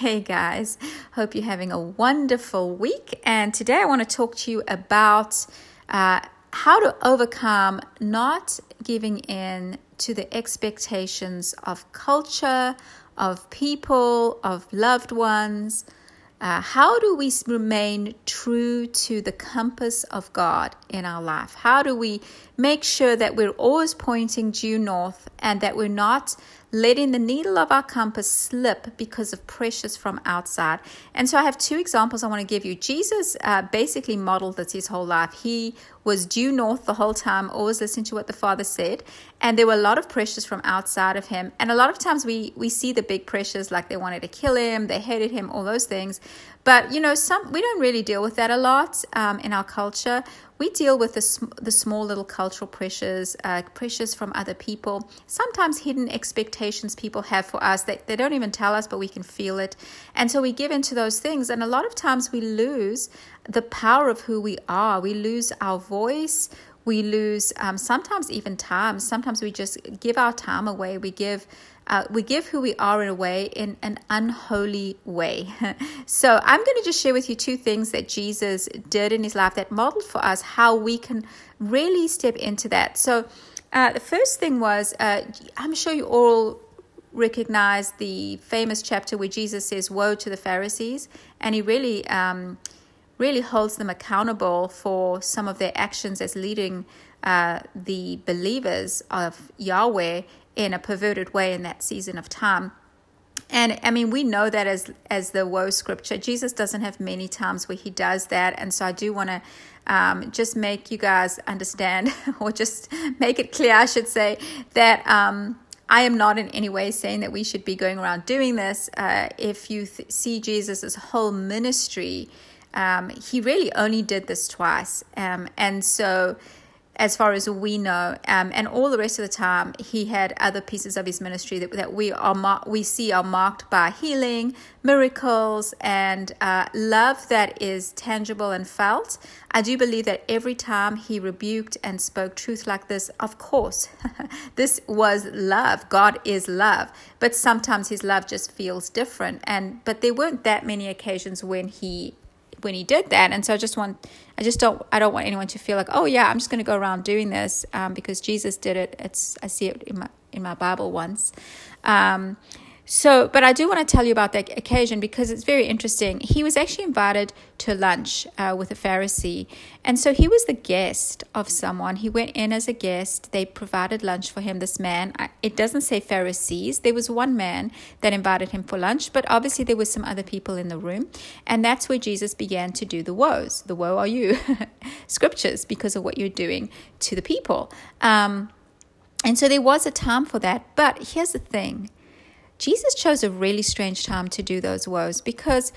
Hey guys, hope you're having a wonderful week. And today I want to talk to you about uh, how to overcome not giving in to the expectations of culture, of people, of loved ones. Uh, how do we remain true to the compass of God in our life? How do we make sure that we're always pointing due north and that we're not letting the needle of our compass slip because of pressures from outside. And so I have two examples I want to give you. Jesus uh, basically modeled this his whole life. He was due north the whole time, always listening to what the Father said. And there were a lot of pressures from outside of him. And a lot of times we, we see the big pressures like they wanted to kill him, they hated him, all those things. But, you know, some we don't really deal with that a lot um, in our culture we deal with the, the small little cultural pressures, uh, pressures from other people, sometimes hidden expectations people have for us that they don't even tell us, but we can feel it. And so we give into those things. And a lot of times we lose the power of who we are. We lose our voice. We lose um, sometimes even time. Sometimes we just give our time away. We give uh, we give who we are in a way in an unholy way. so I'm going to just share with you two things that Jesus did in his life that modeled for us how we can really step into that. So uh, the first thing was uh, I'm sure you all recognize the famous chapter where Jesus says, "Woe to the Pharisees," and he really. Um, really holds them accountable for some of their actions as leading uh, the believers of Yahweh in a perverted way in that season of time. And I mean, we know that as as the woe scripture. Jesus doesn't have many times where he does that, and so I do want to um, just make you guys understand, or just make it clear, I should say, that um, I am not in any way saying that we should be going around doing this. Uh, if you th- see Jesus' whole ministry, um, he really only did this twice, um, and so as far as we know. Um, and all the rest of the time, he had other pieces of his ministry that, that we are mar- we see are marked by healing, miracles, and uh, love that is tangible and felt. I do believe that every time he rebuked and spoke truth like this, of course, this was love. God is love, but sometimes his love just feels different. And but there weren't that many occasions when he when he did that. And so I just want, I just don't, I don't want anyone to feel like, oh yeah, I'm just going to go around doing this um, because Jesus did it. It's, I see it in my in my Bible once. Um, so, but I do want to tell you about that occasion because it's very interesting. He was actually invited to lunch uh, with a Pharisee. And so he was the guest of someone. He went in as a guest. They provided lunch for him, this man. It doesn't say Pharisees. There was one man that invited him for lunch, but obviously there were some other people in the room. And that's where Jesus began to do the woes. The woe are you, scriptures, because of what you're doing to the people. Um, and so there was a time for that. But here's the thing Jesus chose a really strange time to do those woes because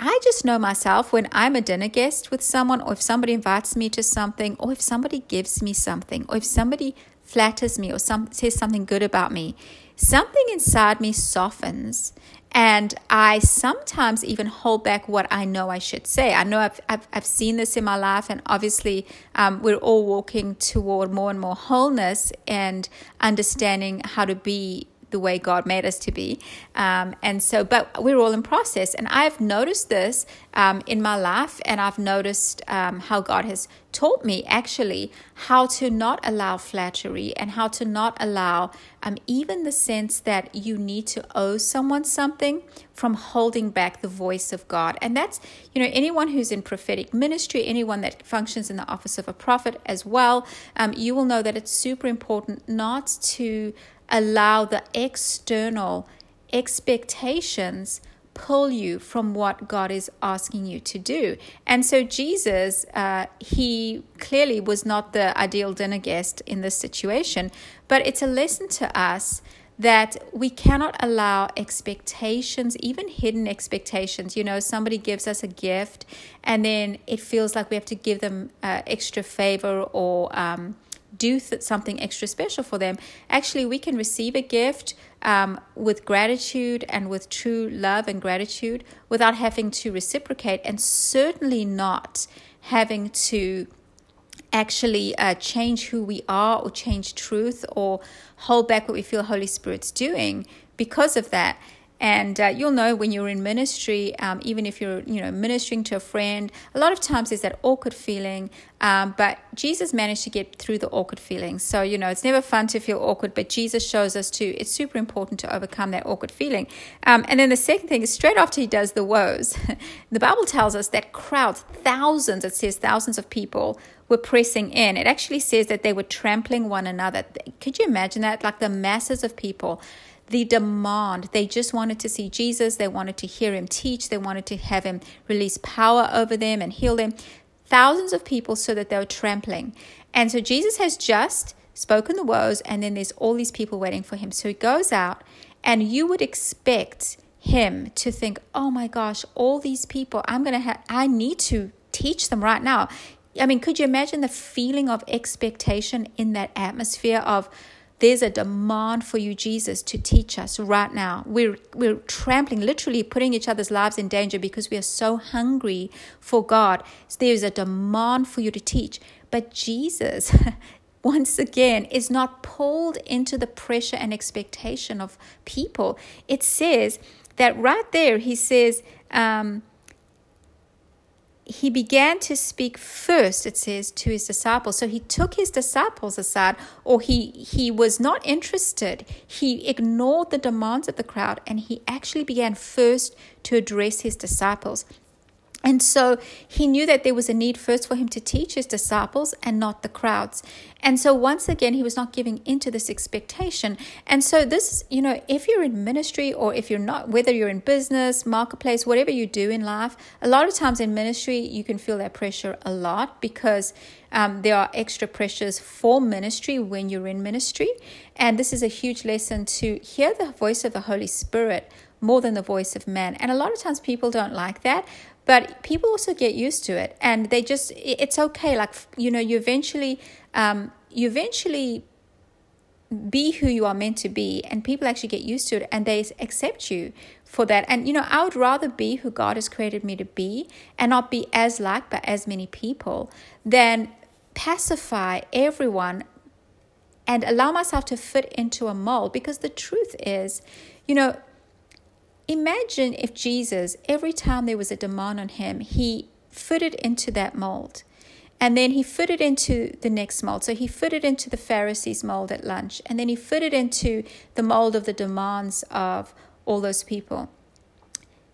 I just know myself when I'm a dinner guest with someone, or if somebody invites me to something, or if somebody gives me something, or if somebody flatters me or some, says something good about me, something inside me softens. And I sometimes even hold back what I know I should say. I know I've, I've, I've seen this in my life, and obviously, um, we're all walking toward more and more wholeness and understanding how to be the way God made us to be. Um, and so, but we're all in process. And I've noticed this um, in my life, and I've noticed um, how God has taught me actually how to not allow flattery and how to not allow um, even the sense that you need to owe someone something from holding back the voice of God. And that's, you know, anyone who's in prophetic ministry, anyone that functions in the office of a prophet as well, um, you will know that it's super important not to allow the external expectations pull you from what God is asking you to do. And so Jesus, uh, he clearly was not the ideal dinner guest in this situation, but it's a lesson to us that we cannot allow expectations, even hidden expectations. You know, somebody gives us a gift and then it feels like we have to give them uh, extra favor or um, do th- something extra special for them, actually, we can receive a gift um, with gratitude and with true love and gratitude without having to reciprocate, and certainly not having to actually uh, change who we are or change truth or hold back what we feel Holy Spirit's doing because of that. And uh, you'll know when you're in ministry, um, even if you're, you know, ministering to a friend, a lot of times there's that awkward feeling. Um, but Jesus managed to get through the awkward feeling. So, you know, it's never fun to feel awkward, but Jesus shows us too, it's super important to overcome that awkward feeling. Um, and then the second thing is straight after he does the woes, the Bible tells us that crowds, thousands, it says thousands of people were pressing in. It actually says that they were trampling one another. Could you imagine that? Like the masses of people, the demand. They just wanted to see Jesus. They wanted to hear him teach. They wanted to have him release power over them and heal them. Thousands of people so that they were trampling. And so Jesus has just spoken the woes, and then there's all these people waiting for him. So he goes out, and you would expect him to think, oh my gosh, all these people, I'm going to have, I need to teach them right now. I mean, could you imagine the feeling of expectation in that atmosphere of there's a demand for you, Jesus, to teach us right now. We're, we're trampling, literally putting each other's lives in danger because we are so hungry for God. There's a demand for you to teach. But Jesus, once again, is not pulled into the pressure and expectation of people. It says that right there, he says, um, he began to speak first it says to his disciples. So he took his disciples aside or he he was not interested. He ignored the demands of the crowd and he actually began first to address his disciples and so he knew that there was a need first for him to teach his disciples and not the crowds. And so once again, he was not giving into this expectation. And so this, you know, if you're in ministry or if you're not, whether you're in business, marketplace, whatever you do in life, a lot of times in ministry, you can feel that pressure a lot because um, there are extra pressures for ministry when you're in ministry. And this is a huge lesson to hear the voice of the Holy Spirit more than the voice of man. And a lot of times people don't like that but people also get used to it and they just it's okay like you know you eventually um, you eventually be who you are meant to be and people actually get used to it and they accept you for that. And you know i would rather be who god has created me to be and not be as liked by as many people than pacify everyone and allow myself to fit into a mold. Because the truth is you know Imagine if Jesus, every time there was a demand on him, he fitted into that mold. And then he fitted into the next mold. So he fitted into the Pharisees' mold at lunch. And then he fitted into the mold of the demands of all those people.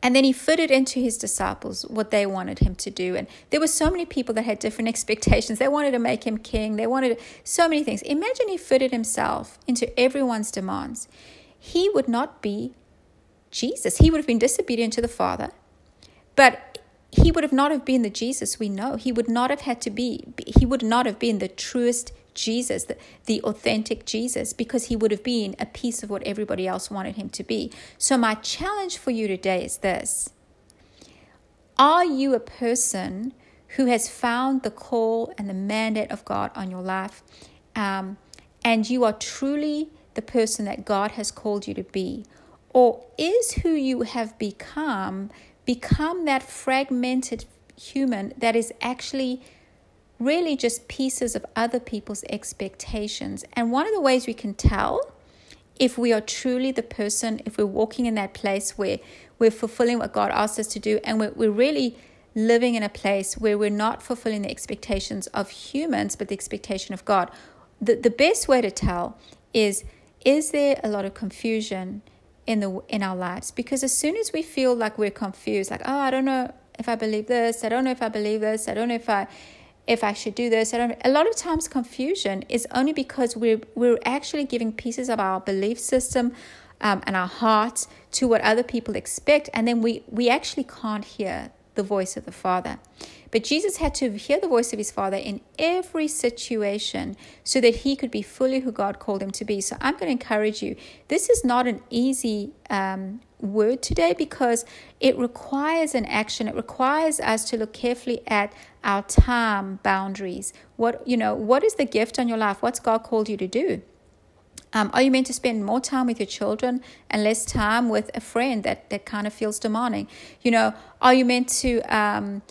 And then he fitted into his disciples what they wanted him to do. And there were so many people that had different expectations. They wanted to make him king, they wanted so many things. Imagine he fitted himself into everyone's demands. He would not be Jesus. He would have been disobedient to the Father, but he would have not have been the Jesus we know. He would not have had to be, he would not have been the truest Jesus, the, the authentic Jesus, because he would have been a piece of what everybody else wanted him to be. So, my challenge for you today is this Are you a person who has found the call and the mandate of God on your life? Um, and you are truly the person that God has called you to be? Or is who you have become become that fragmented human that is actually really just pieces of other people's expectations? And one of the ways we can tell if we are truly the person, if we're walking in that place where we're fulfilling what God asked us to do, and we're, we're really living in a place where we're not fulfilling the expectations of humans, but the expectation of God. The, the best way to tell is is there a lot of confusion? In the in our lives. Because as soon as we feel like we're confused like oh i don't know if i believe this i don't know if i believe this i don't know if i if i should do this i don't a lot of times confusion is only because we're we're actually giving pieces of our belief system um, and our hearts to what other people expect and then we we actually can't hear the voice of the father but Jesus had to hear the voice of his Father in every situation so that he could be fully who God called him to be. So I'm going to encourage you. This is not an easy um, word today because it requires an action. It requires us to look carefully at our time boundaries. What you know, what is the gift on your life? What's God called you to do? Um, are you meant to spend more time with your children and less time with a friend that, that kind of feels demanding? You know, are you meant to um,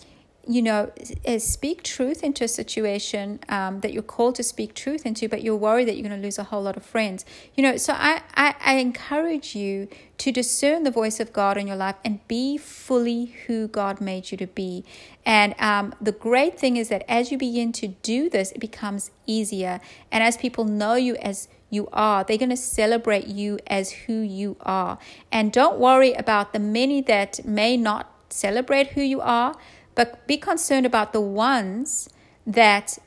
you know, speak truth into a situation um, that you're called to speak truth into, but you're worried that you're going to lose a whole lot of friends. You know, so I, I, I encourage you to discern the voice of God in your life and be fully who God made you to be. And um, the great thing is that as you begin to do this, it becomes easier. And as people know you as you are, they're going to celebrate you as who you are. And don't worry about the many that may not celebrate who you are but be concerned about the ones that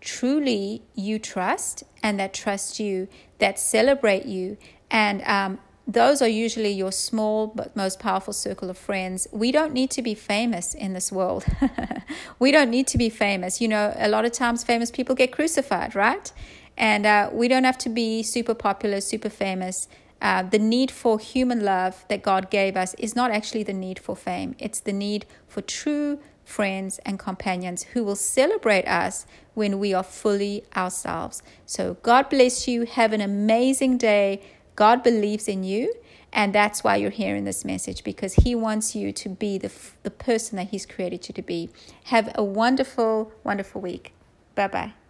truly you trust and that trust you, that celebrate you. And um, those are usually your small but most powerful circle of friends. We don't need to be famous in this world. we don't need to be famous. You know, a lot of times famous people get crucified, right? And uh, we don't have to be super popular, super famous. Uh, the need for human love that God gave us is not actually the need for fame, it's the need for true friends and companions who will celebrate us when we are fully ourselves. So, God bless you. Have an amazing day. God believes in you. And that's why you're hearing this message because He wants you to be the, the person that He's created you to be. Have a wonderful, wonderful week. Bye bye.